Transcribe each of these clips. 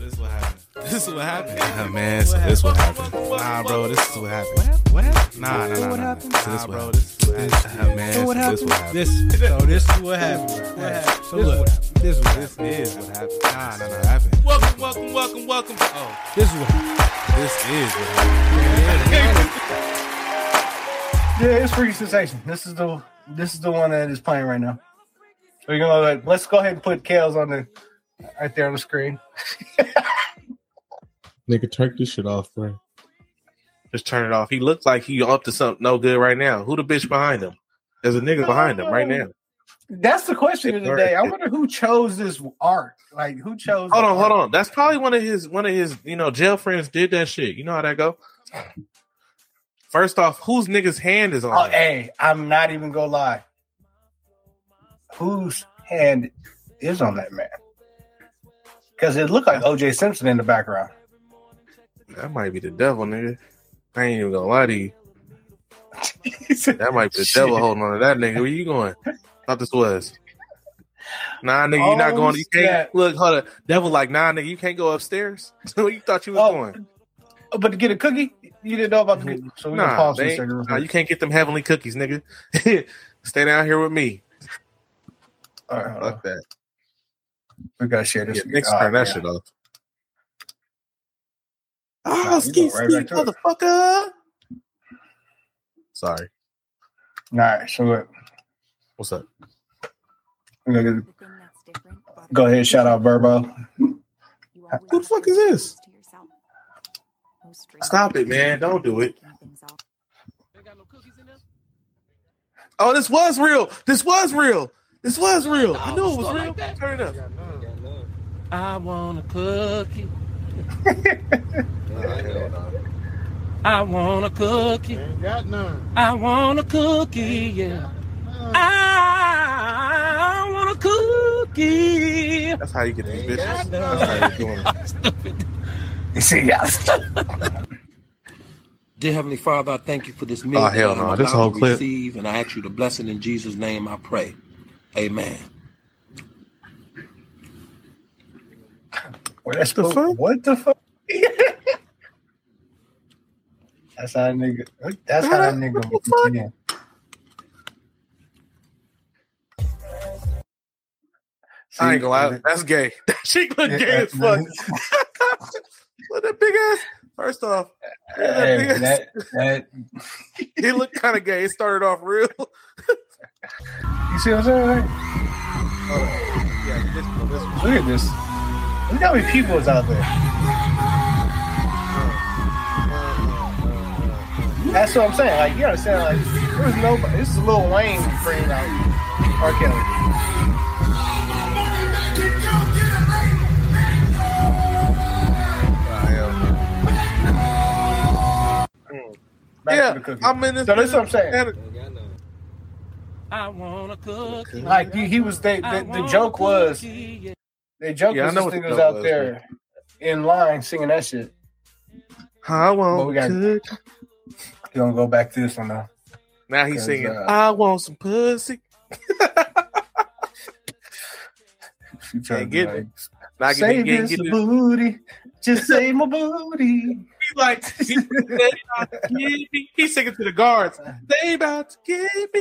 this is what happened. This is what happened. Yeah, man, so this is what happened. Nah, bro, this is what happened. What happened? Nah, nah, nah, What happened? Nah, So this bro, this is what happened. man, what happened? This so this is what happened. What happened? So look, this is what This is what happened. Nah, nah, nah, happened. Welcome, welcome, welcome, welcome. Oh, This is what this is what happened. Yeah, it's Freaky Sensation. This is the this is the one that is playing right now. So you're gonna let's go ahead and put Kels on the right there on the screen. Nigga, turn this shit off, bro. Just turn it off. He looks like he up to something no good right now. Who the bitch behind him? There's a nigga behind him right now. That's the question of the day. I wonder who chose this art. Like who chose? Hold the on, hold on. That's probably one of his one of his you know jail friends did that shit. You know how that go. First off, whose nigga's hand is on? Oh, hey, I'm not even gonna lie. Whose hand is on that man? Because it looked like OJ Simpson in the background. That might be the devil, nigga. I ain't even gonna lie to you. That might be the devil holding on to that nigga. Where you going? Thought this was. Nah, nigga, you not Oh, going. You can't snap. look. Hold up. Devil, like, nah, nigga, you can't go upstairs. So you thought you was Oh, going? Oh, but to get a cookie, you didn't know about the cookie. So we Nah, pause they nah, you can't get them heavenly cookies, nigga. Stay down here with me. All right, on. Fuck that. We gotta share this. Yeah, Nick's Oh, turn that yeah. shit off. Nah, Oh, we ski right ski, back to it. motherfucker. Sorry. All right, so look, What's up? we gotta go ahead. Shout out Verbo. Who the fuck is this? Stop it, man. Don't do it. Oh, this was real. This was real. This was real. I knew it was real. Turn it up. I want a cookie. I want a cookie. Ain't got none. I want a cookie. Yeah. I want a cookie. That's how you get these bitches. That's how you doing it. You see, yeah. Dear Heavenly Father, I thank you for this oh, meal. Oh, hell I'm no. This whole to clip. Receive, and I ask you to bless it in Jesus' name. I pray. Amen. What, that's the fuck? What the fuck? that's how a nigga. That's how a nigga. What the fuck? Yeah. I ain't gonna lie. That's gay. That shit look gay as fuck. Look at that big ass. First off, that Hey, big that, that, it looked kind of gay. It started off real. See what I'm saying? Like, Yeah, this one, this one. look at this. Look how many people is out there. That's what I'm saying. Like you understand? Like there's nobody. This is a Lil Wayne bringing out R. Kelly. Mm. Back Yeah, to the cookie. I'm in this. So that's what I'm saying. And- I want a cookie. Like he, he was. They, the, the joke was. cookie, yeah. The joke Yeah, I was know this what was out was, there in line singing that shit. I But we want got- good. You gonna go back to this one now? Now he's 'Cause, singing. uh, I want some pussy. She tried to get be me. like, Now Save get, this get, get, booty, just save my booty. He's like, he, they about to get me. He's singing to the guards. They about to get me.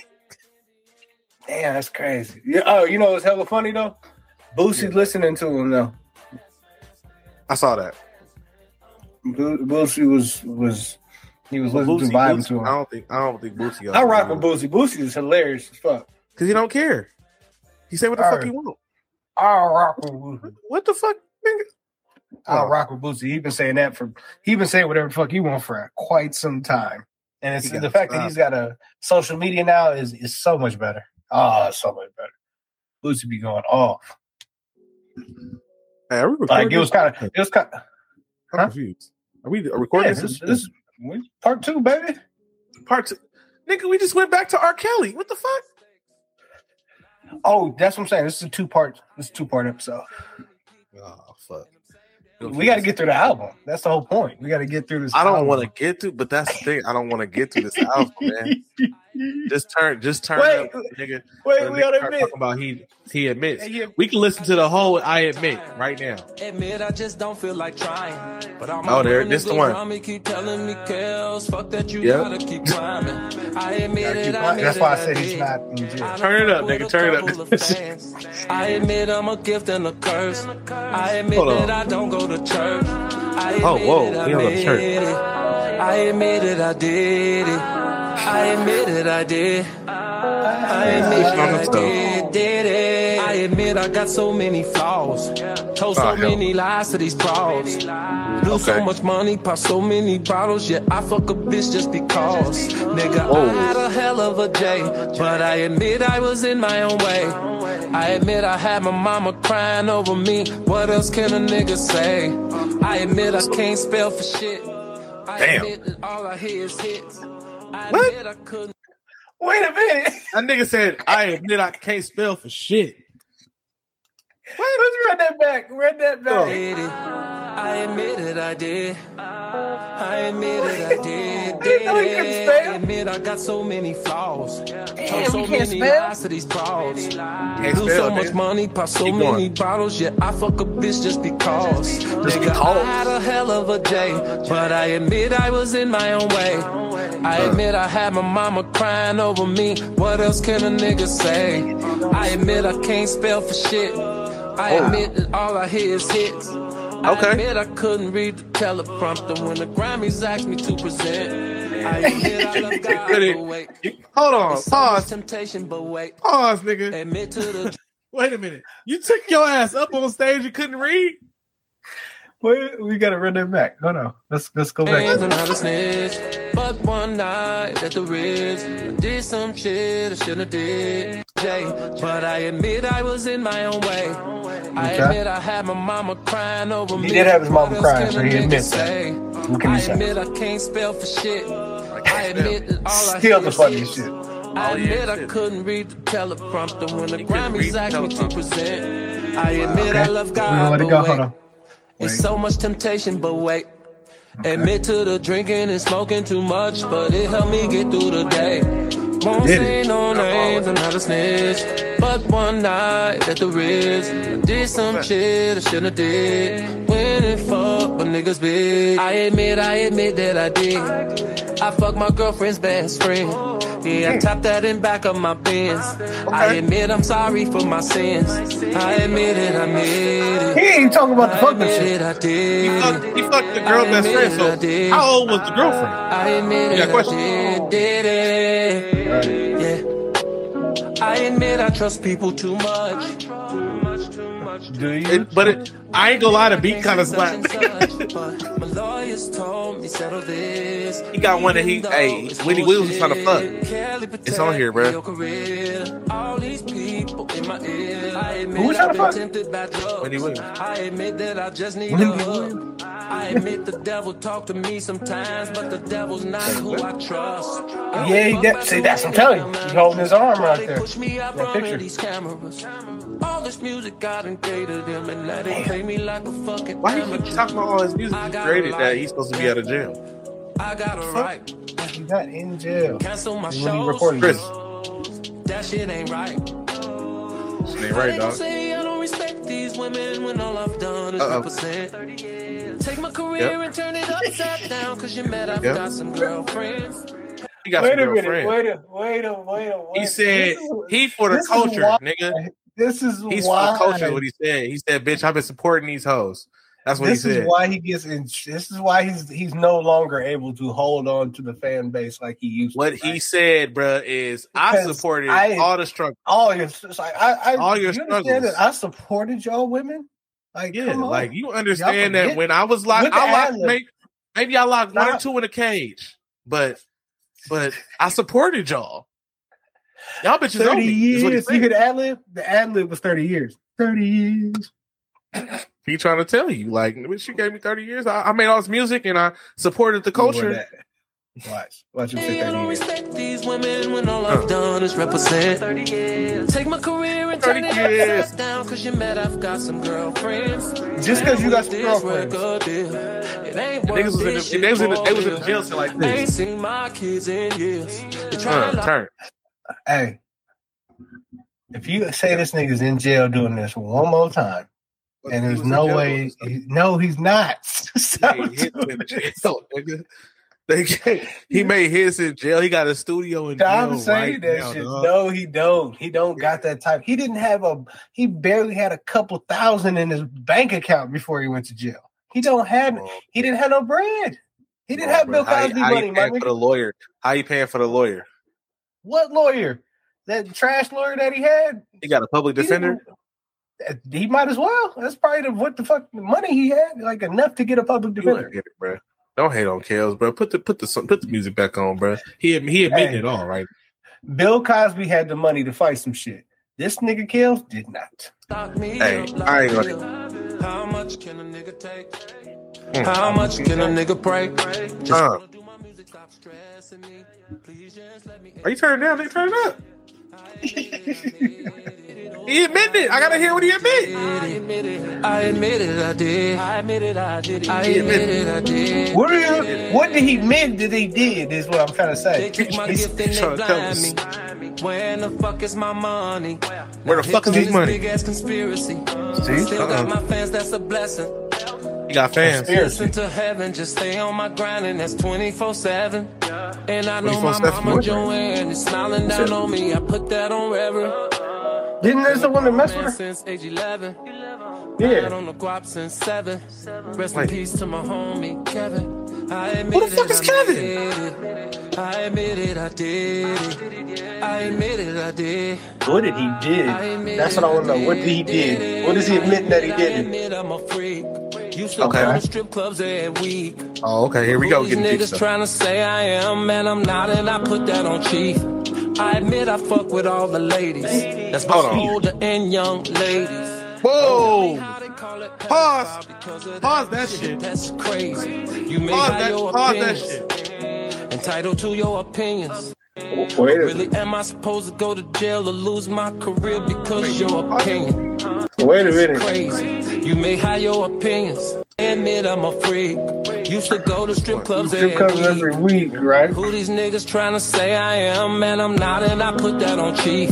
Damn, that's crazy. Yeah, oh, you know what's hella funny though? Boosie's listening to him though. I saw that. Boosie was was he was listening Boosie, to vibing Boosie, to I don't think I don't think Boosie. I rock with Boosie. Boosie is hilarious as fuck. because he don't care. He say what the fuck Alright. he want. I rock with Boosie. What the fuck, nigga? I Oh. rock with Boosie. He been saying that for he been saying whatever the fuck he want for quite some time. And it's He the fact that he's got a social media now is is so much better. Oh, um, it's so much better. Boosie be going off. Hey, are we Like it was kind of it was kind of I'm huh? confused. Are we recording yeah, this? this, this we- part two, baby. part two. Nigga, we just went back to R. Kelly. What the fuck? Oh, that's what I'm saying. This is a two part. This is a two part episode. Oh fuck. We got to get through the album. That's the whole point. We got to get through this. I don't want to get to, but that's the thing. I don't want to get to this album, man. just turn, just turn Wait, up, nigga. Wait, When we nigga gotta admit. about he he admits. Hey, yeah. We can listen to the whole I admit right now. Admit I just don't feel like trying. But all Oh, there- this the one. around Me keep telling me, Kels, fuck that, you Yep. gotta keep climbing. I admit it, I admit That's why I said he's not in jail. Turn it up, nigga, turn it up. couple of fans. I admit I'm a gift and a curse. I admit Hold on. that I don't go to church. I oh, admit Oh, whoa, it, I we don't go to made church. it. I admit it, I did it. I admit it, I did. I admit it, I did, did it. I admit I got so many flaws. Told so Oh, many lies to these frauds. Lose so much money, pop so many bottles. Yeah, I fuck a bitch just because. Nigga. I had a hell of a day. But I admit I was in my own way. I admit I had my mama crying over me. What else can a nigga say? I admit I can't spell for shit. I Damn. admit that all I hear is hits. I What? admit I couldn't. Wait a minute. That nigga said, "I admit I can't spell for shit." Wait, let's run that back. Run that back. did. I admit it, I did. I admit it, I did. didn't did it. I admit I got so many flaws. Damn, Told so can't many spell? lies to these frauds. Can't Lose spell, so much money, pop so Keep many going. bottles. Yeah, I fuck a bitch just because. Nigga, because. I had a hell of a day, but I admit I was in my own way. I admit I had my mama crying over me. What else can a nigga say? I admit I can't spell for shit. I oh. admit that all I hear is hits. Okay. I admit I couldn't read the teleprompter when the Grammys asked me to present. I admit I love God, Really? but wait. Hold on, pause, temptation, but wait. pause, nigga. Admit to the Wait a minute. You took your ass up on stage. You couldn't read. Wait, we gotta run that back. No, no. Let's let's go hands back. and not a snitch. But one night at the Ritz, I did some shit I shouldn't have did. Jay, but I admit I was in my own way. I Okay. admit I had my mama crying over He me. did have his mama crying, can so a he nigga admits that. say? What can I you say? admit I can't spell for shit. I admit that all I Still hear the is funniest hits. shit. I oh, admit I couldn't read the teleprompter when the He couldn't read Grammys the asked me to present. I admit I Okay. love We're God, gonna let it go. Hold on. It's so much temptation, but wait. Admit to the drinking and smoking too much, but it helped me get through the day. Won't say no names, I'm not a snitch. But one night at the Ritz, I did some shit I shouldn't have did. When it fuck, but niggas big. I admit, I admit that I did. I fucked my girlfriend's best friend. Yeah, I tapped that in back of my Benz. I admit I'm sorry for my sins. I admit it, I admit it. He ain't talking about the fucking admit shit. it, I He did. fucked, he fucked the girl best friend. admit So how old was the girlfriend? I admit You got it, a question? I did, did it. Yeah. I admit I trust people too much. Do you? It, but it, I ain't gonna lie, the beat kind of Such and slapped. such, but my lawyers told me settle this. He got one that he- Even hey, though it's Whitney Williams was trying to fuck. It's on here, bro. protect your career. All these people in my ear. I Who admit was trying to fuck? tempted by drugs. Whitney Williams. I admit that I just need Whitney a hug. I admit the devil talk to me sometimes, but the devil's not who I trust. Yeah, he de- see, that's what I'm telling you. He's holding his arm right there. Push me out That front picture. Of these cameras. All this music I done catered them and let it play me like a fucking Why he keep amateur. talking about all his music? He created that he's supposed to be out of jail. I got a right. He's not in jail. Cancel my When he shows. recorded Chris. That shit ain't right. this ain't right, They gon' dog. say I don't respect these women when all I've done is Uh-oh. represent. Take my career Yep. and turn it upside down, cause you're mad I've Yep. got some girlfriends. He got Wait some a minute. Wait a wait a wait a. Wait. He said is- he for the culture, why- nigga. This is He's why. culture. What he said. He said, "Bitch, I've been supporting these hoes." That's what this he said. This is why he gets in. This is why he's he's no longer able to hold on to the fan base like he used. What to, he right? said, bruh, is I supported I- all the struggle. all your like I, I All your you understand struggles. I supported y'all women. Like Yeah, like you understand that when I was locked, I locked maybe, maybe I locked one or two in a cage, but but I supported y'all. Y'all bitches owe thirty me. is what years. You said. could ad lib. The ad lib was thirty years. Thirty years. He trying to tell you, like, bitch, you gave me thirty years. I, I made all this music and I supported the culture. Watch. Watch him take I don't that respect these women when all I've done is represent. 30 years. Take my career and turn it years. upside down cause you met I've got some girlfriends. Just 'cause you got some This girlfriends. It ain't Niggas worth was in the, they was in the, they was in the shit jail cell like for you. I ain't this. seen my kids in years. They try Uh, to lie turn. Hey, if you say this nigga's in jail doing this one more time, and there's no way, he- no, he's not. Stop He made hits doing in jail, nigga. They he made hits in jail. He got a studio in jail. I'm saying right that now, shit. dog. No, he don't. He don't got that type. He didn't have a. He barely had a couple thousand in his bank account before he went to jail. He don't have. Bro, He didn't have no bread. He didn't have bro, Bill how you- Cosby how you money, paying for the lawyer? How you paying for the lawyer? What lawyer? That trash lawyer that he had. He got a public He defender. didn't- He might as well. That's probably the, what the fuck money he had, like enough to get a public You defender. ain't get it, bro. Don't hate on Kels, bro. Put the put the put the music back on, bro. He he admitted Hey. it all, right? Bill Cosby had the money to fight some shit. This nigga Kills did not. Stock me Hey, I ain't gonna- How much can a nigga take? Mm. How much can a nigga break? Just Uh. Wanna do my music, stop stressing me. Please just let me Are you turning down? They turn it up. He admitted it. I gotta hear what he admitted. I admit it. I admit it. I did. I admit it. I did. I admit admitted it. I did. What, do you, what did he mean that he did? Is what I'm trying to say. They took my He's- gift and trying they to tell blind me. Where the fuck is my money? Where the fuck is his money? Big ass conspiracy. See? Still Uh-uh. got my fans. That's a blessing. He got fans. Listen to heaven, just stay on my grind, and that's 24 7. And I know my 24/7 mama what? Joanne is smiling down on me. I put that on Reverend. Didn't this the one that messed with Man her? since age 11. Yeah. Been on the guap since 7. Rest in peace to my homie, Kevin. I admit Who the fuck is Kevin? I admit it, I did it. I admit it, I did. What did he did? That's what I want to know. What did he did? What is he admitting that he I did? admit I'm a freak. Okay. strip clubs every week. Oh, okay. Here we go. These Getting niggas trying to say I am, man, I'm not, and I put that on chief. I admit I fuck with all the ladies. That's both older and young ladies. Whoa. Pause. pedophile because of Pause that shit. That's crazy. You may Pause that. Pause that shit. Entitled to your opinions. Wait a Really, am I supposed to go to jail or lose my career because your opinion? Wait a minute. Crazy. You may have your opinions. Admit I'm a freak. Used to go to strip clubs Strip clubs every every week. week, right? Who these niggas trying to say I am? Man, I'm not, and I put that on chief.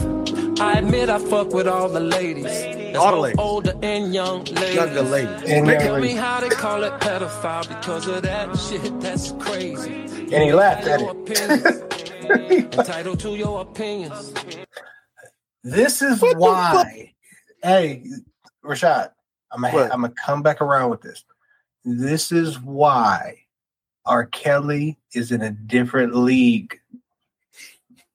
I admit I fuck with all the ladies. That's All the ladies. older and young ladies. Younger ladies. And, Tell uh, me how they call it pedophile because of that shit. That's crazy. And he laughed at Your it. opinions. Entitled to your opinions. This is What the why. Hey, Rashad, I'm gonna What? I'm gonna come back around with this. This is why R. Kelly is in a different league.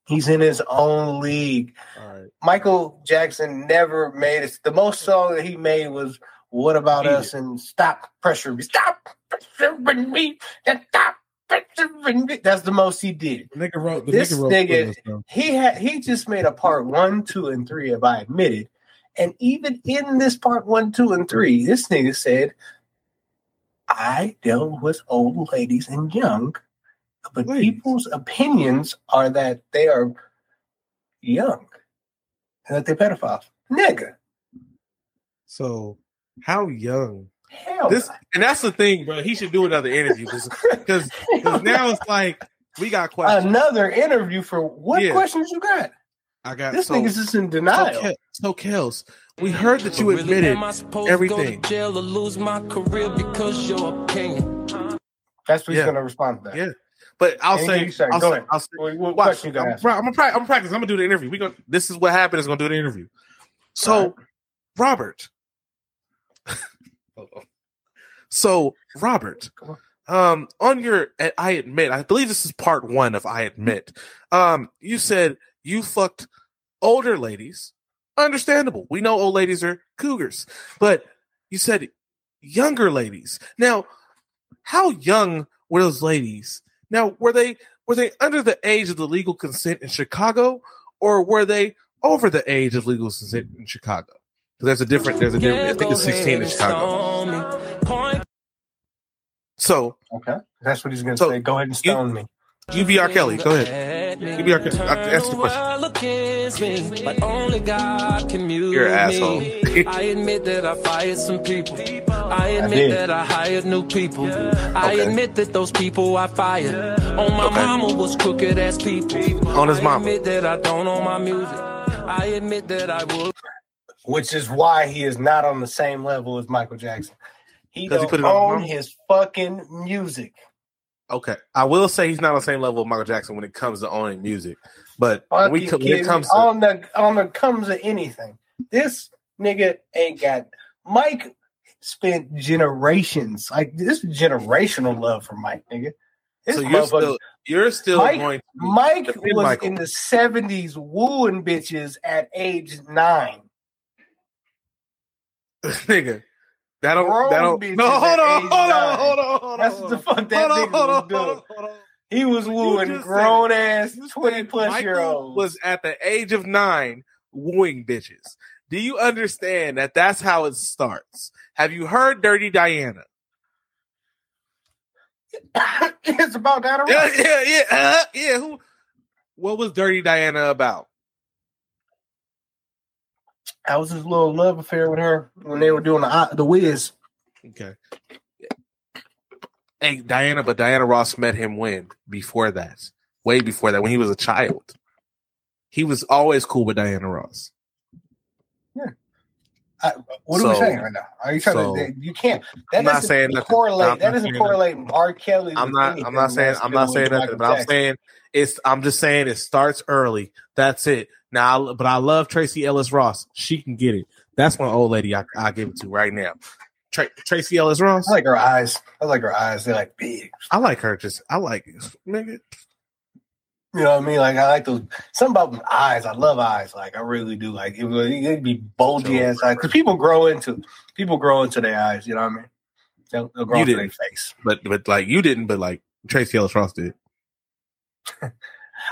He's in his own league. Right. Michael Jackson never made it. The most song that he made was "What About Beat Us" and "Stop Pressure Me." Stop pressuring me. Stop pressuring me. That's the most he did. The nigga wrote. The This nigga wrote nigga-. He had he just made a part one, two, and three, if I admitted. And even in this part one, two, and three, this nigga said, I deal with old ladies and young, but Ladies. people's opinions are that they are young and that they're pedophiles. Nigga. So how young? Hell This no. and that's the thing, bro. He should do another interview because now it's like we got questions. Another interview for what Yeah. questions you got? I got This so, nigga's just in so, denial. Kel- so Kels, we heard that you But really, admitted am I to everything. go to jail or lose my career because your opinion? That's what he's Yeah. going to respond to that. Yeah. But I'll say, say, I'll say. I'll say What, what watch. I'm, gonna ask? pra- I'm, gonna pra- I'm practicing. I'm gonna do the interview. We going this is what happened. Is gonna do the interview. So, Alright. Robert. so Robert, um, on your I admit, I believe this is part one of I admit. Um, you said you fucked older ladies. Understandable. We know old ladies are cougars, but you said younger ladies. Now, how young were those ladies? Now, were they were they under the age of the legal consent in Chicago, or were they over the age of legal consent in Chicago? 'Cause There's a different. There's a different. I think it's 16 in Chicago. So Okay. That's what he's going to So, say. Go ahead and you- stone me. You be R. Kelly. Go ahead. You be R. Kelly. I- uh, Answer the question. question. But only God can mute You're an asshole. I admit that I fired some people. I admit did. that I hired new people. I Okay. admit that those people I fired on my Okay. mama was crooked ass people. On his I admit that I don't own my music. I admit that I would. which is why he is not on the same level as Michael Jackson. He don't put on own his fucking music. Okay, I will say he's not on the same level of Michael Jackson when it comes to owning music, but when, we, when it comes to on the on the comes to anything, this nigga ain't got Mike spent generations like this generational love for Mike, nigga. This so you're still you're still Mike- going to Mike was Michael. in the seventies wooing bitches at age nine. nigga. That don't Grown that don't no hold on hold on hold on hold on That's what the fuck that Hold nigga hold was doing. hold on, hold on. He was wooing grown ass twenty plus Michael year olds. was at the age of nine wooing bitches. Do you understand that that's how it starts? Have you heard Dirty Diana? it's about that. Yeah, yeah, yeah, uh, yeah. Who? What was Dirty Diana about? That was his little love affair with her when they were doing the the Wiz. Okay. Hey, Diana, but Diana Ross met him when? Before that. Way before that, when he was a child. He was always cool with Diana Ross. What are we saying right now? Are you trying so- to? You can't. That I'm not doesn't saying nothing. correlate. I'm that doesn't correlate R. Kelly. I'm not I'm not saying I'm not saying nothing, but I'm saying it's I'm just saying it starts early. That's it. Now but I love Tracee Ellis Ross. She can get it. That's my old lady I I give it to right now. Tra- Tracee Ellis Ross. I like her eyes. I like her eyes. They're like big. I like her just I like nigga. You know what I mean? Like I like those. Something about eyes. I love eyes. Like I really do. Like it would it'd be bulgy So- ass eyes because people grow into people grow into their eyes. You know what I mean? They'll, they'll grow You into their didn't. face. But but like you didn't, but like Tracee Ellis Ross did.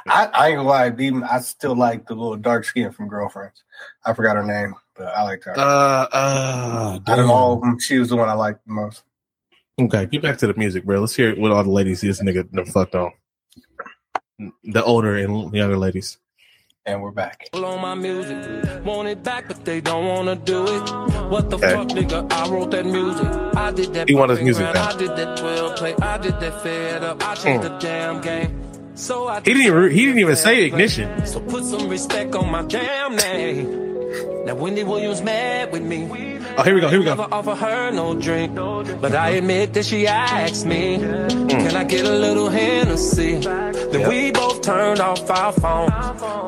I, I ain't gonna lie. Even I still like the little dark skin from Girlfriends. I forgot her name, but I liked her. Uh uh Out of all of them, she was the one I liked the most. Okay, get back to the music, bro. Let's hear what all the ladies this nigga fucked on. The older and younger ladies. And we're back. on my music. Want it back, but they don't wanna do it. What the Okay. fuck, nigga? I wrote that music. I did that. He want his music grind. back. I did that 12 play. I did that fed up. I changed hmm. the damn game. So I. He didn't even he didn't even say ignition. So put some respect on my damn name. Now Wendy Williams mad with me. Oh, here we go. Here we Never go. offer her no drink, but I admit that she asked me, hmm. "Can I get a little Hennessy?" Then we both turned off our phones.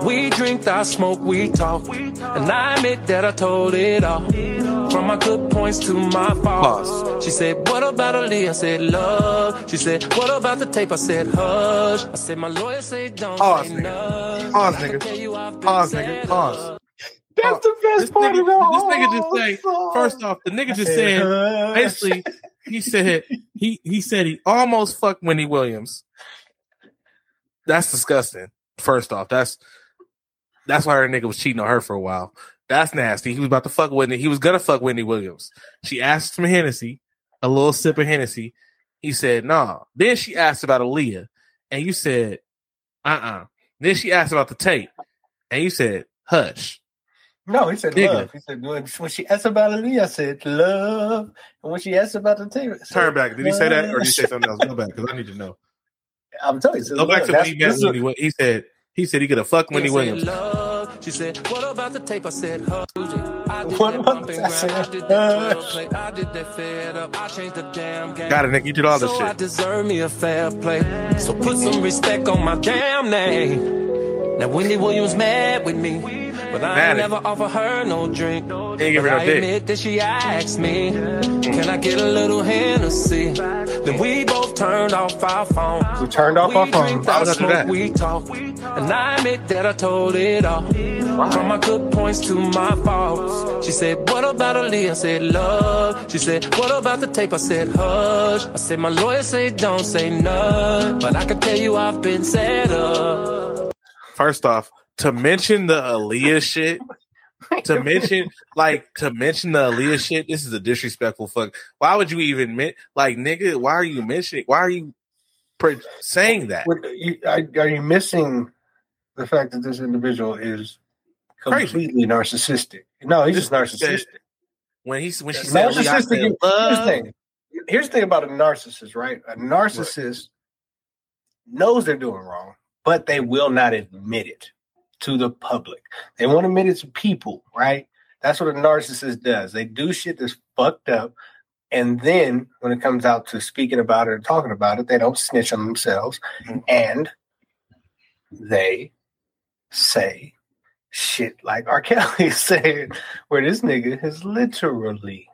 We drink, I smoke, we talk, and I admit that I told it all. From my good points to my faults. Pause. She said, "What about Aaliyah?" I said, "Love." She said, "What about the tape?" I said, "Hush." I said, "My lawyer said don't Pause, nigga. Pause, nigga. tell you I've been Pause, nigga. Pause. That's the best part nigga, of the this nigga just whole say song. first off, the nigga just said basically he said he he said he almost fucked Wendy Williams. That's disgusting. First off, that's that's why her nigga was cheating on her for a while. That's nasty. He was about to fuck Wendy. He was gonna fuck Wendy Williams. She asked him Hennessy, a little sip of Hennessy. He said, nah. Then she asked about Aaliyah, and you said, uh-uh. Then she asked about the tape, and you said, hush. No, he said Nigga. love. He said when, when she asked about it, I said love. And when she asked about the tape, I said, Turn back. Did he say that, or did he say something else? Go back because I need to know. I'm telling you, he said Go back love. to when he met this is- Wendy. Wi- He said he said he could have fucked Wendy Williams. "Love." She said, "What about the tape?" I said, "Hush." I did What that about bump the- and I grind. said, I did that play. I did that fed up. I changed the damn game. Got it, Nick. You did all this so I shit. deserve me a fair play. So put some respect on my damn name. Now Wendy Williams mad with me, but I Mad ain't at never offer her no drink. Ain't give her no I dick. admit that she asked me, mm. "Can I get a little Hennessy?" Then we both turned off our phones. We turned off We our drink, phones. Why I would I do smoke, that? we talk, and I admit that I told it all. From my good points to my faults. She said, What about Aaliyah? I said, Love. She said, What about the tape? I said, Hush. I said, My lawyer said, Don't say none. But I can tell you I've been set up. First off, to mention the Aaliyah shit, to mention like to mention the Aaliyah shit, this is a disrespectful fuck. Why would you even admit like nigga? Why are you mentioning? Why are you pre- saying that. What- you- are are you missing the fact that this individual is Crazy. completely narcissistic? No, he's just narcissistic. When he's when she said, Lee, I narcissistic. said, here's the thing. Here's the thing about a narcissist, right? A narcissist knows they're doing wrong, but they will not admit it to the public. They won't admit it to people, right? That's what a narcissist does. They do shit that's fucked up. And then when it comes out to speaking about it or talking about it, they don't snitch on themselves. Mm-hmm. And they say shit like R. Kelly said, where this nigga has literally,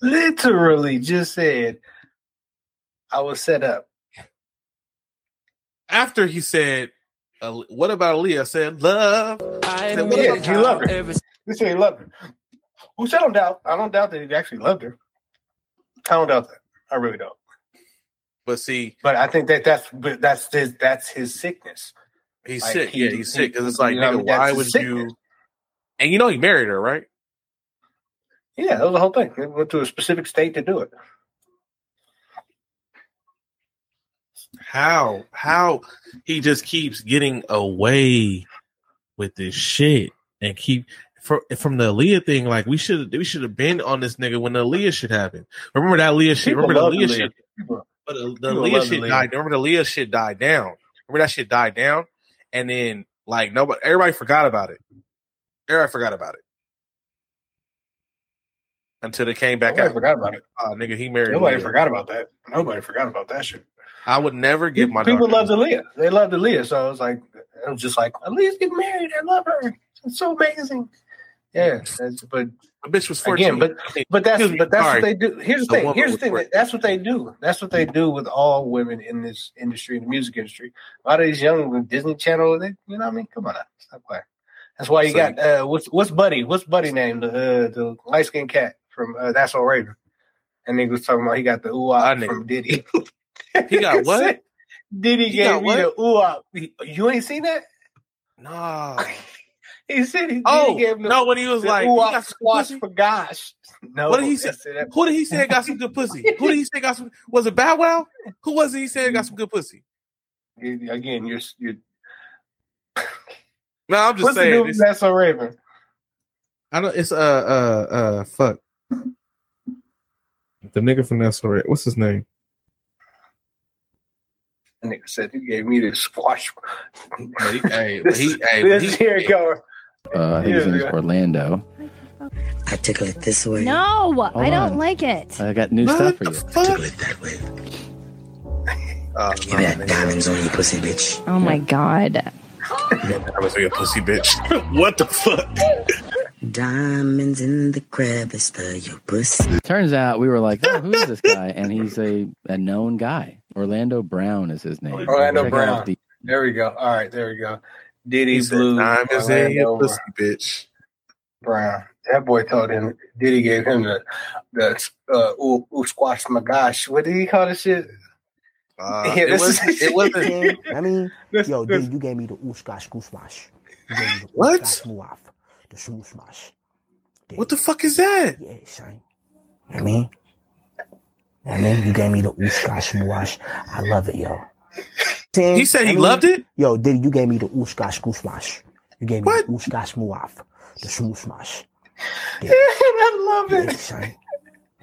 literally just said, I was set up. After he said, uh, "What about Aaliyah?" I said, "Love." I Said, "What Yeah, about he loved her. every He said he loved her. Which I don't doubt. I don't doubt that he actually loved her. I don't doubt that. I really don't. But see, But I think that that's but that's his that's his sickness. he's Like, sick. he- yeah, he's he- sick because it's like, you know, nigga, why would sickness. you? And you know he married her, right? Yeah, that was the whole thing. He went to a specific state to do it. How how he just keeps getting away with this shit and keep from from the Aaliyah thing. Like we should we should have been on this nigga when the Aaliyah shit happened. Remember that Aaliyah shit? People Remember the Aaliyah Aaliyah. shit? People- But the, the Aaliyah shit Aaliyah. died. Remember the Aaliyah shit died down. Remember that shit died down, and then like nobody, everybody forgot about it. Everybody forgot about it until they came back Nobody out. forgot about it. Oh, nigga, he married. Nobody forgot about that. Nobody forgot about that shit. I would never give my people loved Aaliyah. They loved Aaliyah. So I was like, it was just like, Aaliyah's getting married. I love her. It's so amazing. Yeah, that's, but a bitch was fourteen. again, but but that's but that's sorry. what they do. Here's the The thing. Here's the thing. worth- That's what they do. That's what they do with all women in this industry, in the music industry. A lot of these young Disney Channel, they, you know what I mean? Come on, stop playing. That's why you So got uh, what's what's Buddy? What's Buddy name? The uh, the light skinned cat from uh, That's All Raven. And he was talking about he got the ooh from Diddy. He got what? Diddy He gave me what? the ooh ah. You ain't seen that? nah. He said he, Oh Diddy gave him the, no, when he was the like, ooh he ah got some squash pussy? for gosh. No, What did he say? that's. Who did he say got some good pussy? Who did he say got some? Was it Bow Wow? Who was it? He said got some good pussy. Again, you're, you're No, I'm just what's the saying. dude it's- That's So Raven? I don't. It's uh uh uh fuck. The nigga from that story. What's his name? And nigga said he gave me the squash. But hey, but he, hey, This, he, here you go. Uh, I think his Yeah, name is yeah. Orlando. I tickle it this way. No, I don't on. like it. I got new what stuff for you. fuck? Tickle it that way. Oh, Give me that diamonds on you, pussy bitch. Oh my god. I was like a pussy bitch. what the fuck? Diamonds in the crevice of your pussy. Turns out we were like, oh, who is this guy? And he's a, a known guy. Orlando Brown is his name. Orlando Check Brown. the- There we go. All right, there we go. Diddy He said, Blue "Time is in your pussy bitch." Brown. That boy told him. Diddy gave him the the uh, ooh, ooh squash my gosh. What did he call this shit? Uh, Yeah, it this was. is- It wasn't. I mean, This- yo, this- dude, you gave me the ooshkosh gooshwash. You gave What? ooshkosh. The smooshmash. What the fuck is that? Yeah, son. I mean, I mean, you gave me the ooshkosh muash. I love it, yo. He said he loved it. Yo, Diddy, you gave me the ooshkosh gooshwash. You gave me What? the ooshkosh muaf. The smooshmash. and I love Yeah, it. son.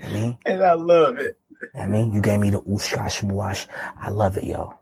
I mean, And I love it. I mean, you gave me the ooshkosh muash. I love it, yo.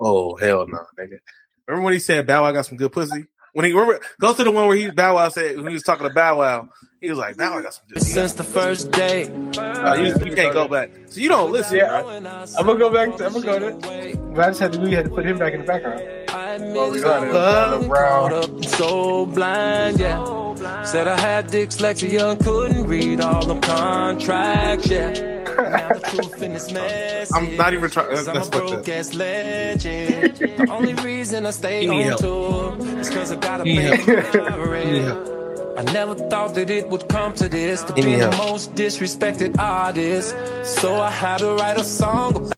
Oh hell no, nigga. Remember when he said Bow I got some good pussy? When he remember go to the one where he Bow Wow said when he was talking to Bow Wow, he was like Bow Wow got some good. since the first day. Uh, you, you can't go back. So you don't listen. Yeah, right? I'm gonna go back. To, I'm gonna go to. But I just had to. We had to put him back in the background. I Well, we got it. Orlando caught Brown. up so blind, yeah. Said I had dyslexia and couldn't read all the contracts, yeah. Now the truth in this mess. I'm not even trying. Cause I'm a That's fucked up. broke ass legend. the only reason I stay on help. tour is cause I gotta He pay need help. for He need it. help. I never thought that it would come to this to be the most disrespected artist. So I had to write a song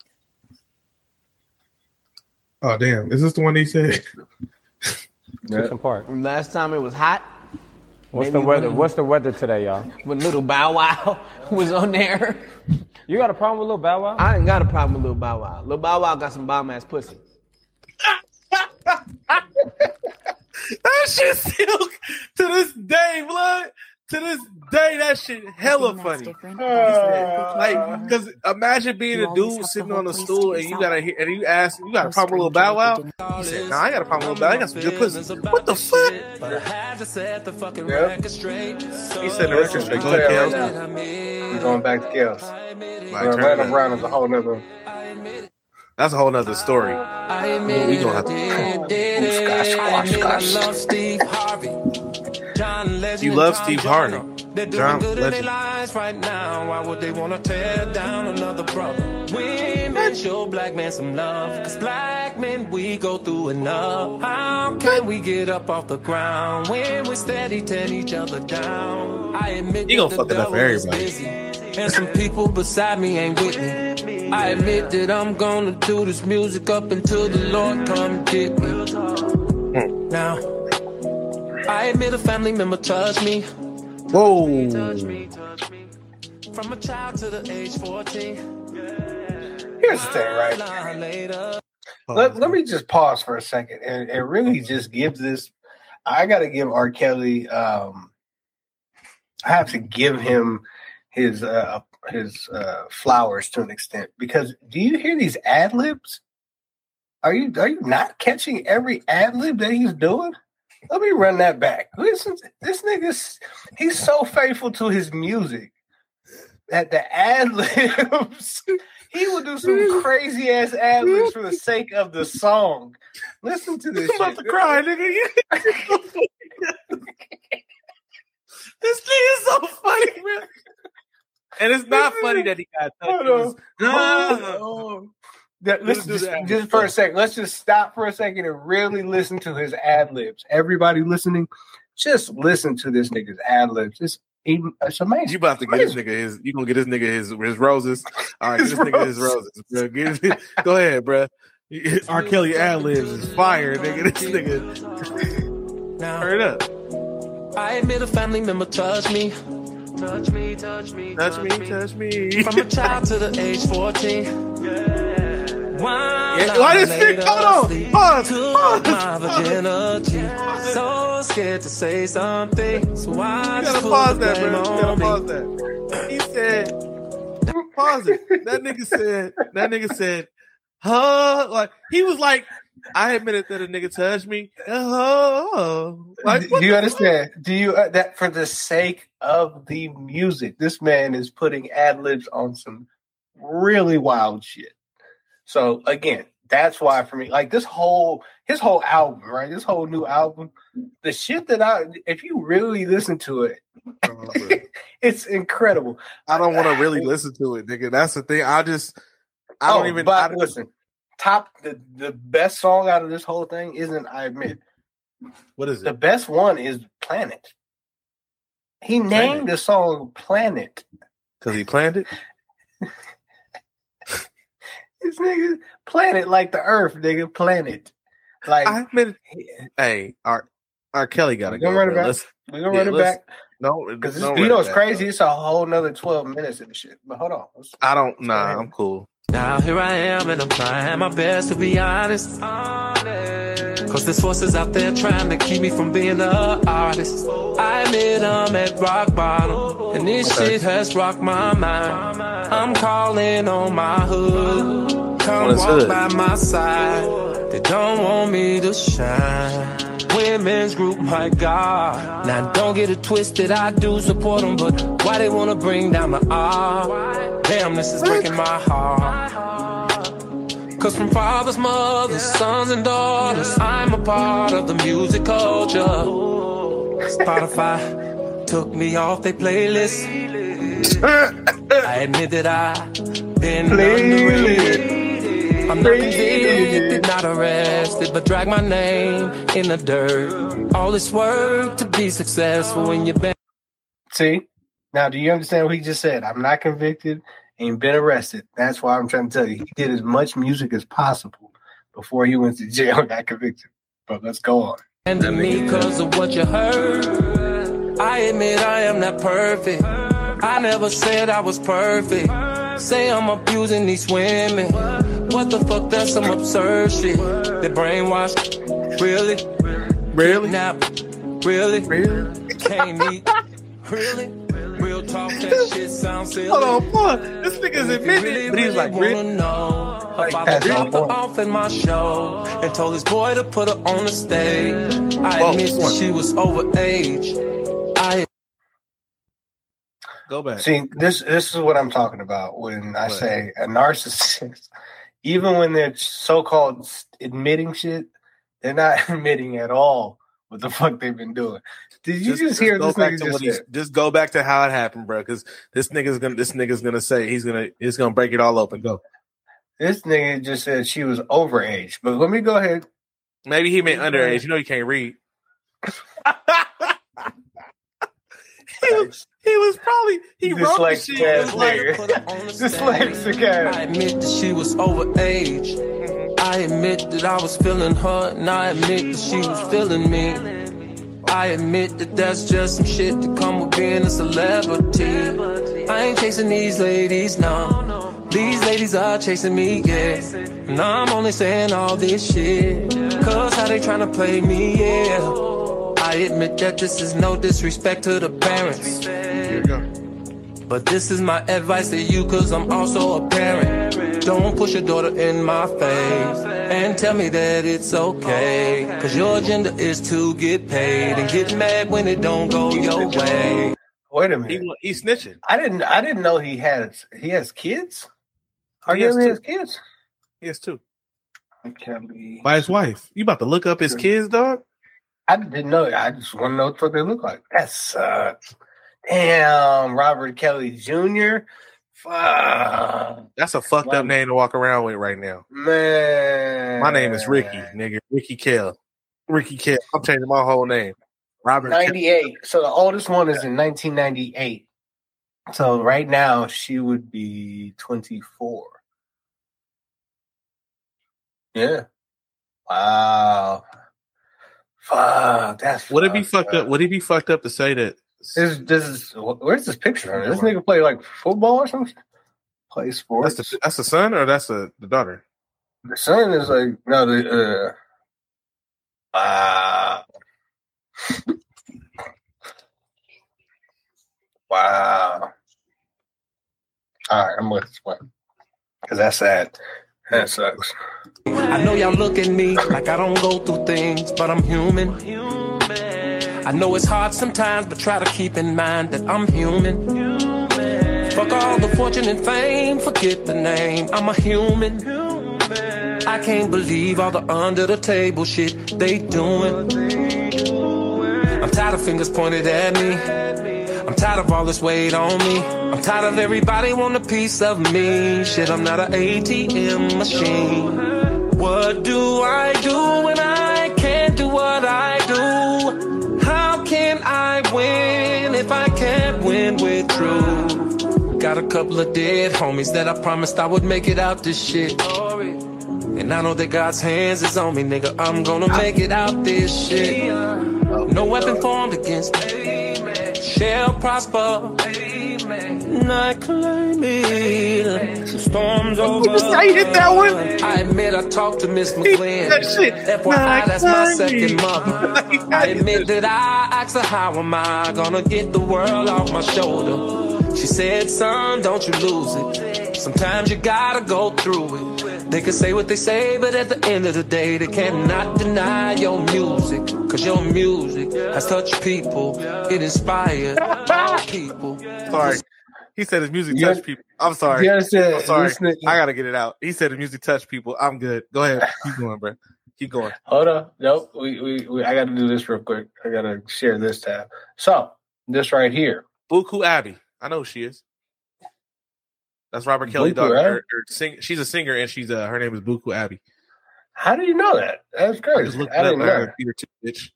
Oh damn! Is this the one he said? Different part. Last time it was hot. What's the weather? when- What's the weather today, y'all? When little Bow Wow was on there. You got a problem with Little Bow Wow? I ain't got a problem with Little Bow Wow. Little Bow Wow got some bomb ass pussy. That shit still to this day, blood. To this day, that shit hella funny. Ah. like, because imagine being a dude sitting on a stool and you gotta hear, and you ask, you got a problem with Lil Bow Wow? He said, "Nah, I got a problem with Lil Bow. I got some good pussy." What the fuck? But I had to set the fucking record straight. He said the record straight. Go ahead, Right Kels. We're going back to Kels. Like, Atlanta. Brown is a whole nother. That's a whole nother story. I admit We it, gonna I have to. did, did it. I You love Steve. Harvey. They're doing John good in their Legend. lives right now. Why would they want to tear down another brother? Women show black men some love. Cause black men, we go through enough. How can we get up off the ground when we steady tear each other down? I admit You gonna fuck it up for everybody. busy. And some people beside me ain't with me. I admit that I'm gonna do this music up until the Lord come get me. Hmm. Now, I admit a family member touched me. Whoa. From a child to the age 14. Here's the thing, right? Let, let me just pause for a second and, and really just give this. I got to give R. Kelly. Um, I have to give him his uh, his uh, flowers to an extent because do you hear these ad libs? Are you are you not catching every ad lib that he's doing? Let me run that back. Listen, this nigga's he's so faithful to his music that the ad libs he would do some crazy ass ad libs for the sake of the song. Listen to this. I'm about shit. to cry, nigga. this nigga is so funny, man. And it's not funny that he got touched. Hold ah. on. Was- Nah. Oh. That- Let's just, just for a second, let's just stop for a second and really listen to his ad libs. Everybody listening, just listen to this nigga's ad libs. It's it's amazing. You about to get this nigga his? You gonna get this nigga his his roses? All right, His get this nigga his roses. roses, bro. Get his, go ahead, bro. R. Kelly ad libs is fire, nigga. This nigga, Now, turn it up. I admit a family member touched me. Touch me, touch me, Touch me, touch me. From a child to the age 14. While Yeah, why I this laid shit- hold on, asleep, pause, took pause. my. So scared to say something. So I You gotta pause that, bro. You gotta pause that. He said, pause it. That nigga said, that nigga said, huh? Like, he was like, I admitted that a nigga touched me. Oh, like, do you understand? Do you uh, that for the sake of the music, this man is putting ad libs on some really wild shit. So again, that's why for me, like this whole his whole album, right? This whole new album, the shit that I if you really listen to it, it's incredible. I don't want to really listen to it, nigga. That's the thing. I just, I don't Oh, even. But I, listen, top the the best song out of this whole thing isn't I admit. What is it? The best one is Planet. He named the song Planet. Because he planned it. This nigga Planet like the Earth, nigga. Planet. Like I admit, hey, R. R. Kelly gotta go. gonna run it bro. back. Let's- We gonna yeah, run it back. No, because don't you know it's back, crazy. It's a whole nother twelve minutes of the shit. But hold on. Let's- I don't. Nah, I'm cool. Now here I am and I'm trying my best to be honest. Cause there's forces out there trying to keep me from being an artist. I admit I'm at rock bottom. And this Okay. shit has rocked my mind. I'm calling on my hood. Come walk by my side. They don't want me to shine. Women's group, my God. Now don't get it twisted, I do support them, but why they wanna bring down the art? Damn, this is breaking my heart. Cause from fathers, mothers, sons, and daughters, I'm a part of the music culture. Spotify took me off their playlist. I admit that I've been underrated. I'm not convicted, not arrested, but drag my name in the dirt. All this work to be successful when you've been. See? Now do you understand what he just said? I'm not convicted, ain't been arrested. That's why I'm trying to tell you. He did as much music as possible before he went to jail and got convicted. But let's go on. And to me, because of what you heard, I admit I am not perfect. I never said I was perfect. Say I'm abusing these women. What the fuck? That's some absurd shit. They brainwashed. Really? Really? Nap. Really? Really? Can't eat. Really? Real talk, that shit sounds silly. Hold on, pause. This nigga's If you admitting really, it, but he's really like, wanna really? know. Her Like, father that's dropped her my point. off at my show and told his boy to put her on the stage. I Whoa, admit hold that on. she was overage. I Go back. See, this this is what I'm talking about when I What? say a narcissist. Even when they're so-called admitting shit, they're not admitting at all what the fuck they've been doing. Did you just, hear go this nigga just said? just go back to how it happened, bro. Because this nigga's gonna this nigga's gonna say he's gonna he's gonna break it all open. Go. This nigga just said she was overage. But let me go ahead. Maybe he meant underage. You know you can't read. he was he was probably he wrote the Dyslexic shit. ass Like, nigga. Dyslexic I ass. admit that she was overage. Mm-hmm. I admit that I was feeling her, and I admit that she was feeling me. I admit that that's just some shit that come with being a celebrity. I ain't chasing these ladies, no. These ladies are chasing me, yeah. And I'm only saying all this shit. Cause how they tryna play me, yeah. I admit that this is no disrespect to the parents. Here we go. But this is my advice to you, cause I'm also a parent. Don't push your daughter in my face and tell me that it's okay. Cause your agenda is to get paid and get mad when it don't go your way. Wait a He minute. he's snitching. I didn't I didn't know he has he has kids. Are you his has, two. has kids? He has two. Kelly. By his wife. You about to look up his kids, dog? I didn't know. I just want to know what they look like. That sucks. Damn, Robert Kelly Jr. Fuck, That's a fucked up name to walk around with right now. man. My name is Ricky, nigga. Ricky Kell. Ricky Kell. I'm changing my whole name. Robert Kell. 98. So the oldest one is in 1998. So right now she would be 24. Yeah. Wow. Fuck. That's Would it be fucked fucked up? Would it be fucked up to say that? This, this is where's this picture? on it? This nigga play like football or something? Play sports. That's the that's the son or that's the, the daughter? The son is like no the uh wow. wow. All right, I'm with this one. Cause that's sad. That sucks. I know y'all look at me like I don't go through things, but I'm human. I know it's hard sometimes, but try to keep in mind that I'm human. Fuck all the fortune and fame, forget the name. I'm a human. I can't believe all the under the table shit they doing. I'm tired of fingers pointed at me. I'm tired of all this weight on me. I'm tired of everybody want a piece of me. Shit, I'm not an ATM machine. What do I do when I can't do what I if I can't win with truth? Got a couple of dead homies that I promised I would make it out this shit. And I know that God's hands is on me, nigga. I'm gonna make it out this shit. No weapon formed against me shall prosper. I claim it. Storm's over. I hit that one. I admit I talked to Miss McGlynn. That shit. FYI, that's my second mother. I admit that I asked her how am I gonna get the world off my shoulder. She said, son, don't you lose it. Sometimes you gotta go through it. They can say what they say, but at the end of the day, they cannot deny your music. Cause your music has touched people. It inspired people. Sorry. He said his music touched people. I'm sorry. I'm sorry. I gotta get it out. He said his music touched people. I'm good. Go ahead. Keep going, bro. Keep going. Hold on. Nope. We, we, we I gotta do this real quick. I gotta share this tab. So this right here. Buku Abi. I know who she is. That's Robert Kelly Buku daughter. Abi? Her- her sing, she's a singer and she's uh her name is Buku Abi. How do you know that? That's I crazy. just looked I up. didn't I know. heard Peter too, bitch.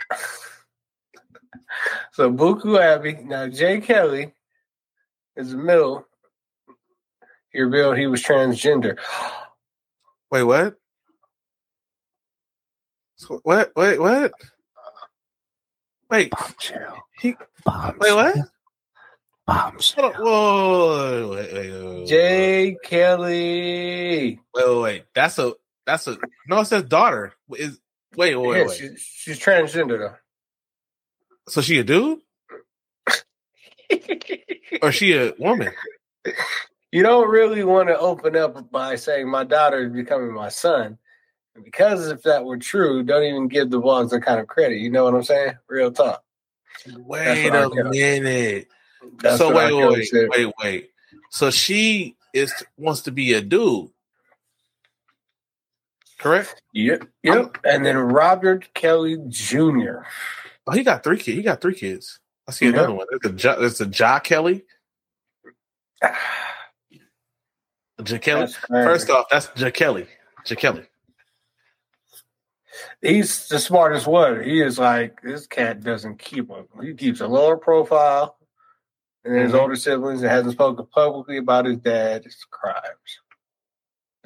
So Buku Abi. Now Jay Kelly is the middle. He revealed he was transgender. Wait, what? What? Wait, what? Wait, Chill. he, wait, what? On. Whoa, wait, wait, wait, wait, Jay Kelly. wait, wait, wait. That's a that's a no. It says daughter. Is wait, wait, Yeah, wait. she, she's transgender though. So she a dude or she a woman? You don't really want to open up by saying my daughter is becoming my son. Because if that were true, don't even give the vlogs that kind of credit. You know what I'm saying? Real talk. Wait a minute. So wait, wait, wait, wait, wait. So she is wants to be a dude, correct? Yep. Yep. And then Robert Kelly Jr. Oh, he got three kids. He got three kids. I see Yeah. another one. There's a Ja, there's a Ja Kelly. Ja Kelly. First off, that's Ja Kelly. Ja Kelly. He's the smartest one. He is like this cat doesn't keep a he keeps a lower profile and his Mhm. older siblings and hasn't spoken publicly about his dad's crimes.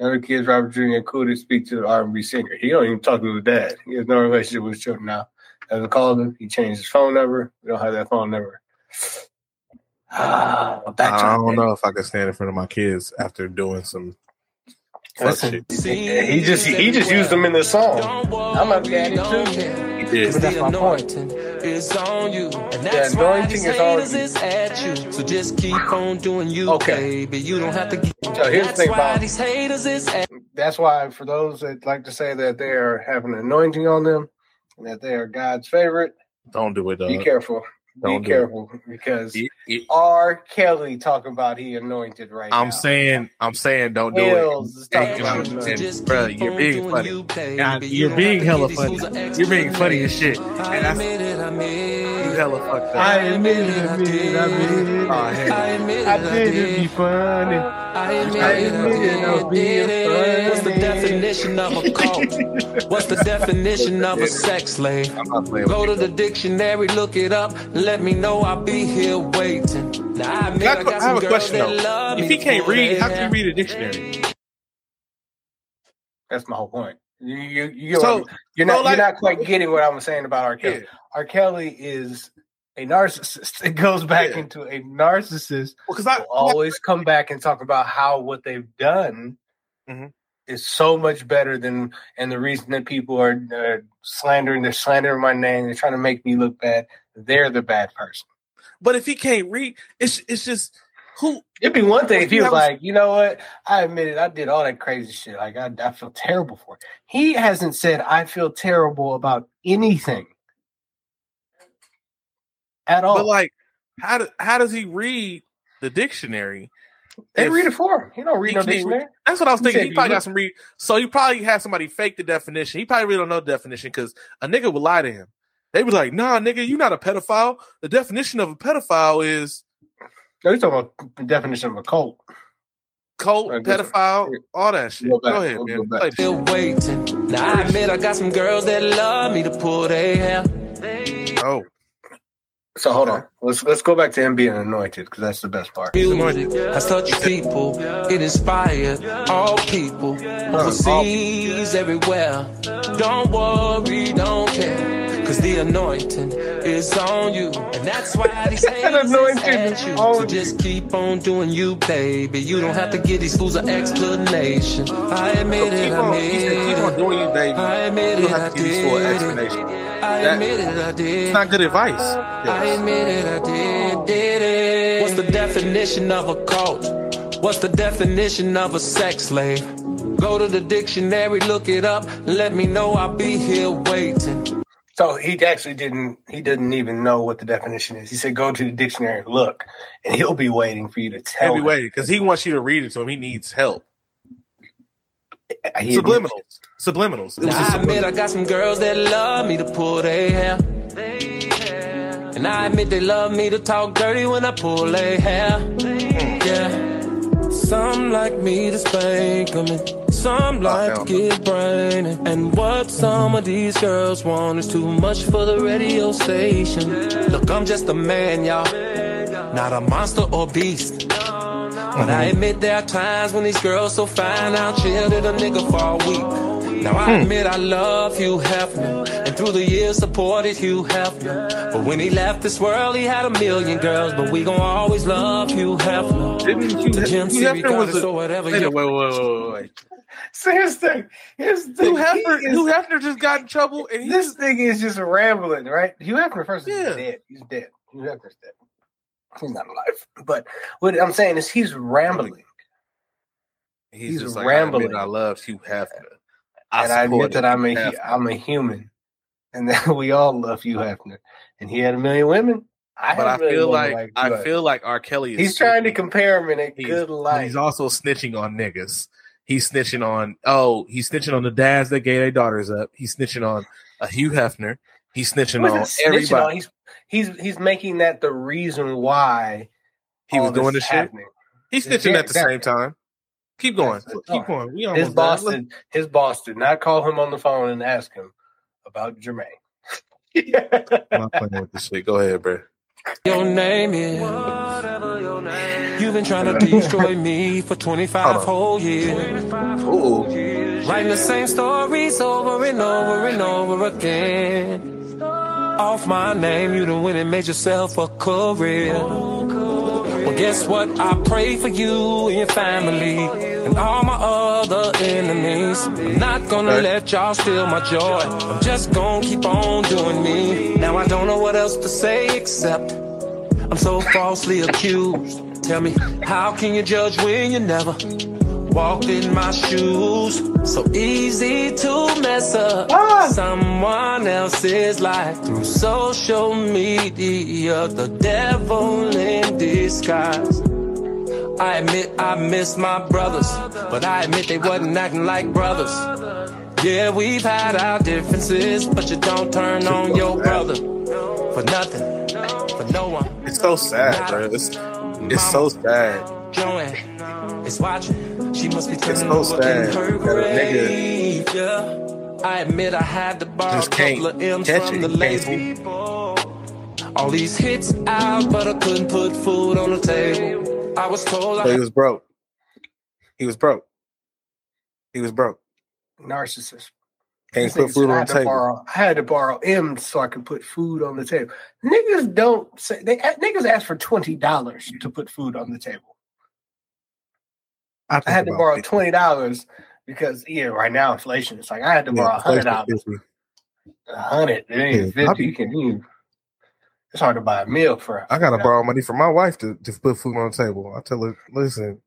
Other kids, Robert Jr. to speak to the R and B singer. He don't even talk to his dad. He has no relationship with his children now. Hasn't called him. He changed his phone number. We don't have that phone number. Ah, I don't know if I can stand in front of my kids after doing some Listen, shit. he just he just used them in this song. I'm a daddy too. He did. But that's my point. Is on you, and The that's why anointing is on you. at you. So just keep on doing you, Okay. baby. You don't have to. Get, So here's the thing why about- these haters is at That's why, for those that like to say that they are having an anointing on them and that they are God's favorite, Don't do it, though. be careful. Don't be do it. careful because He- he- R. Kelly talking about he anointed right I'm now. saying, I'm saying, don't do Hills it. talking And, about and, anointed. Just bro, you're being funny. you, baby. Yeah, You you're don't being hella funny. these fools You're being funny as shit. And I And that's admit it, I admit it. hella fucked up. I admit oh, it, I did. Oh, I hell. admit it, I did. funny. I admit it, I did. did it. What's the definition of a cult? What's the definition of a sex slave? I'm not playing Go to the dictionary, look it up. Let me know I'll be here waiting. Now I admit you. I I, got I have a question though. If he can't read, how can he read a dictionary? That's my whole point. You, you, you So- you're not so, like- you're not quite getting what I'm saying about R. Kelly. Yeah. R. Kelly is a narcissist. It goes back Yeah. into a narcissist Well, because I will always come back and talk about how what they've done Mhm. is so much better than and the reason that people are uh, slandering they're slandering my name they're trying to make me look bad they're the bad person But if he can't read, it's it's just who. it'd be one thing if he You was like you know what i admit it i did all that crazy shit like i, I feel terrible for it he hasn't said i feel terrible about anything at all But like, how do, how does he read the dictionary? they if- read it for him he don't read he no can't read- That's what I was thinking. said He probably got some read. So you probably had somebody fake the definition. He probably really don't know the definition because a nigga would lie to him. They would be like, "Nah, nigga, you not a pedophile. The definition of a pedophile is no he's talking about the definition of a cult cult, Right, this one. pedophile, all that shit." Go Go, ahead, We'll man. go back. Play the shit. Still waiting. Now I admit I got some girls that love me to pull their hair. Oh, so hold on let's let's go back to him being anointed because that's the best part Music has touched people. It inspired all people. Overseas, everywhere. Don't worry, don't care. Cause the anointing is on you. And that's why these haters at you. on So just keep on doing you, baby. You don't have to give these fools an explanation. I admit it, keep I on, he said, keep on doing you, baby. I admit You don't I have to give this full did explanation. I That- admit it, I did. It's not good advice. I admit it, I did, did it. What's the definition of a cult? What's the definition of a sex slave? Go to the dictionary, look it up. Let me know I'll be here waiting. So he actually didn't. He didn't even know what the definition is. He said, "Go to the dictionary, and look, and he'll be waiting for you to tell He'll him." Heavyweight, because he wants you to read it to him. He needs help. He- Subliminals. Subliminals. It was Now, a I admit. I got some girls that love me to pull their hair. And I admit they love me to talk dirty when I pull their hair. Yeah. Some like me to spank 'em and some like hell to get brainy. And what some of these girls want is too much for the radio station. Look, I'm just a man, y'all. Not a monster or beast. But I admit there are times when these girls so fine, I'll chill to a nigga for a week. Now I hmm. admit I love Hugh Hefner and through the years supported Hugh Hefner. But when he left this world, he had a million girls. But we gon' always love Hugh Hefner. Didn't Hugh, The Hugh GMC Hefner was regardless a, or whatever wait, wait, wait, wait, wait. So here's the thing. Here's the Hugh. Hefner, is- Hugh Hefner just got in trouble, and this thing is just rambling, right? Hugh Hefner first is dead. He's dead. Hugh Hefner's dead. He's not alive. But what I'm saying is he's rambling. he's, he's just like, rambling. I, I love Hugh Hefner. and I admit that I'm a. I'm a human, and that we all love Hugh Hefner, and he had a million women. I but I feel women like I feel like R. Kelly is he's trying to compare him in a He's- good light. He's also snitching on niggas. He's snitching on oh, he's snitching on the dads that gave their daughters up. He's snitching on a Hugh Hefner. He's snitching He on snitching everybody. on- He's he's he's making that the reason why he was doing this this shit. He's snitching at the same time. Keep going. Keep going. We almost His boss did, his boss did not call him on the phone and ask him about Jermaine. I'm not playing with this shit. Go ahead, bro. Your name is. You've been trying to destroy me for 25 whole years. Writing the same stories over and over and over again. Off my name, you done went and made yourself a career. Well, guess what? I pray for you and your family and all my other enemies. I'm not gonna let y'all steal my joy. I'm just gonna keep on doing me. Now I don't know what else to say except I'm so falsely accused. Tell me, how can you judge when you never walked in my shoes? So easy to mess up someone else's life through social media. The devil in disguise. I admit I miss my brothers, but I admit they wasn't acting like brothers. Yeah, we've had our differences, but you don't turn on your brother for nothing, for no one. It's so sad, bro. It's it's so sad. Joanne is watching. She must be turning so sad her that a nigga I admit I had to borrow a Just can't couple of M's catch from it. the He lady. can't All these hits out, but I couldn't put food on the table. I was told So I he was broke. He was broke. He was broke. Narcissist. Can't put food I on had the to table. borrow. I had to borrow M so I could put food on the table. Niggas don't say they niggas ask for twenty dollars to put food on the table. I, think had to borrow twenty dollars because yeah, right now inflation. It's like I had to Yeah, borrow hundred dollars. A hundred. It ain't Yeah, fifty. be- You can you, it's hard to buy a meal for. I gotta borrow money from my wife to, to put food on the table. I tell her, listen,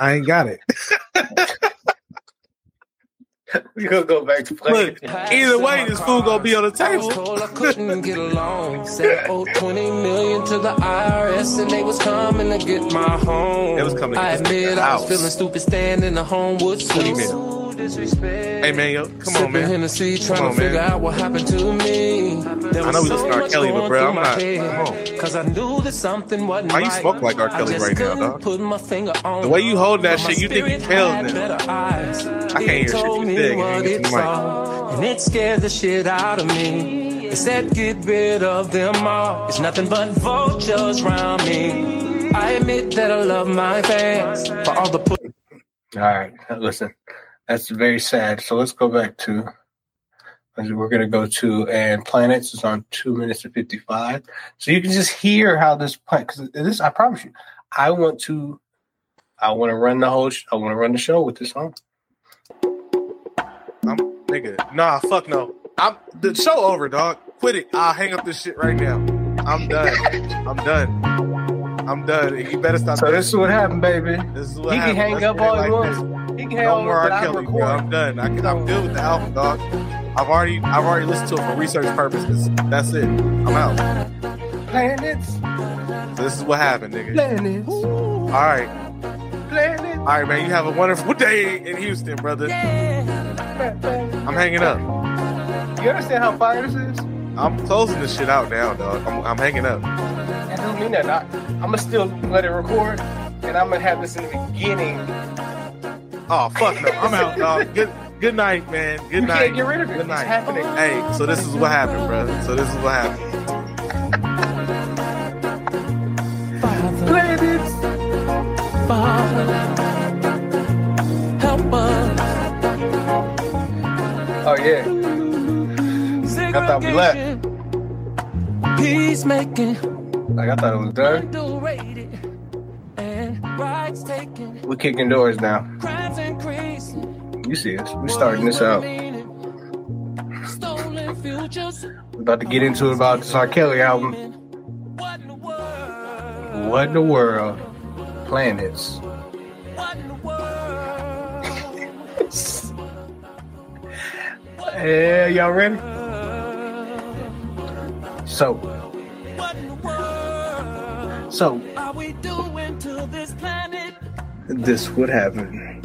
I ain't got it. We gonna go back to playing. Look, either way, this food gonna be on the I table. told I couldn't get along. Said I owed 20 million to the IRS and they was coming to get my home. They was coming to I get admit the I was house. feeling stupid standing in the Homewood Twenty Suites. Hey man, yo, come Sipping on, man. Hennessy, Come trying on, to figure man. out what happened to me. There I know was we listen to R. Kelly, but bro, I'm not- head. come Cause I knew that something wasn't Why you smoke like R. I Kelly right now, couldn't dog? Put my finger on The way you hold that shit, you think you spirit failed now. I can't hear shit you me saying. what You ain't it get the mic. saw, and it scared the shit out of me. It said, get rid of them all. It's nothing but vultures around me. I admit that I love my fans for all the put. All right, listen, that's very sad. So let's go back to. We're gonna go to and planets is on two minutes and fifty five. So you can just hear how this planet. Because this, I promise you, I want to. I want to run the whole. Sh- I want to run the show with this song. I'm nigga. Nah, fuck no. I'm the show over, dog. Quit it. I'll hang up this shit right now. I'm done. I'm done. I'm done. You better stop. So this is what happened, baby. This is what He can hang Let's up all he like wants. This. He can hang No more R. I'm Kelly, bro. I'm done. I can, I'm good with the album, dog. I've already, I've already listened to it for research purposes. That's it. I'm out. Planets, So this is what happened, nigga. planets, All right, planets. all right, man. You have a wonderful day in Houston, brother. I'm hanging up. You understand how fire this is? I'm closing this shit out now, dog. I'm, I'm hanging up. That don't mean that. I, I'm gonna still let it record, and I'm gonna have this in the beginning. Oh fuck no, I'm out, dog. Good, good night, man. Good You night. can't get rid of it. Good It's night. happening. Hey, so this is what happened, bro. So this is what happened. Planets. Help us. Oh yeah. I thought we left. Peacemaking, Like I thought it was done. underrated, and rights taken, We're kicking doors now. You see us. We starting this out. Stolen futures. We're about to get into about this R. Kelly album. What in the world? Planets. Yeah, y'all ready? So, so Are we doing to this planet? this would happen.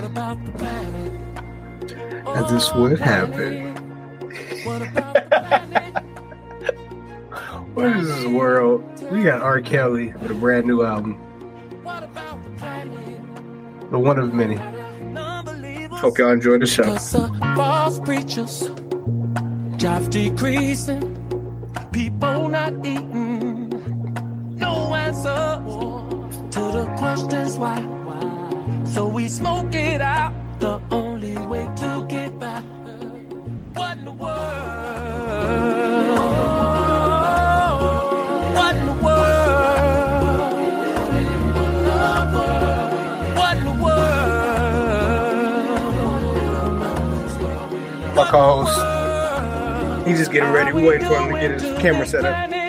What about the planet? And this would oh, happen. What is this world? We got R. Kelly with a brand new album. The one of many. Hope y'all enjoy the show. False preachers, jobs decreasing, people not eating. No answer to the questions why. So we smoke it out, the only way to get by. What in the world? What in the world? What in the world? My co-host. He's just getting ready. We waiting for him to get his camera set up.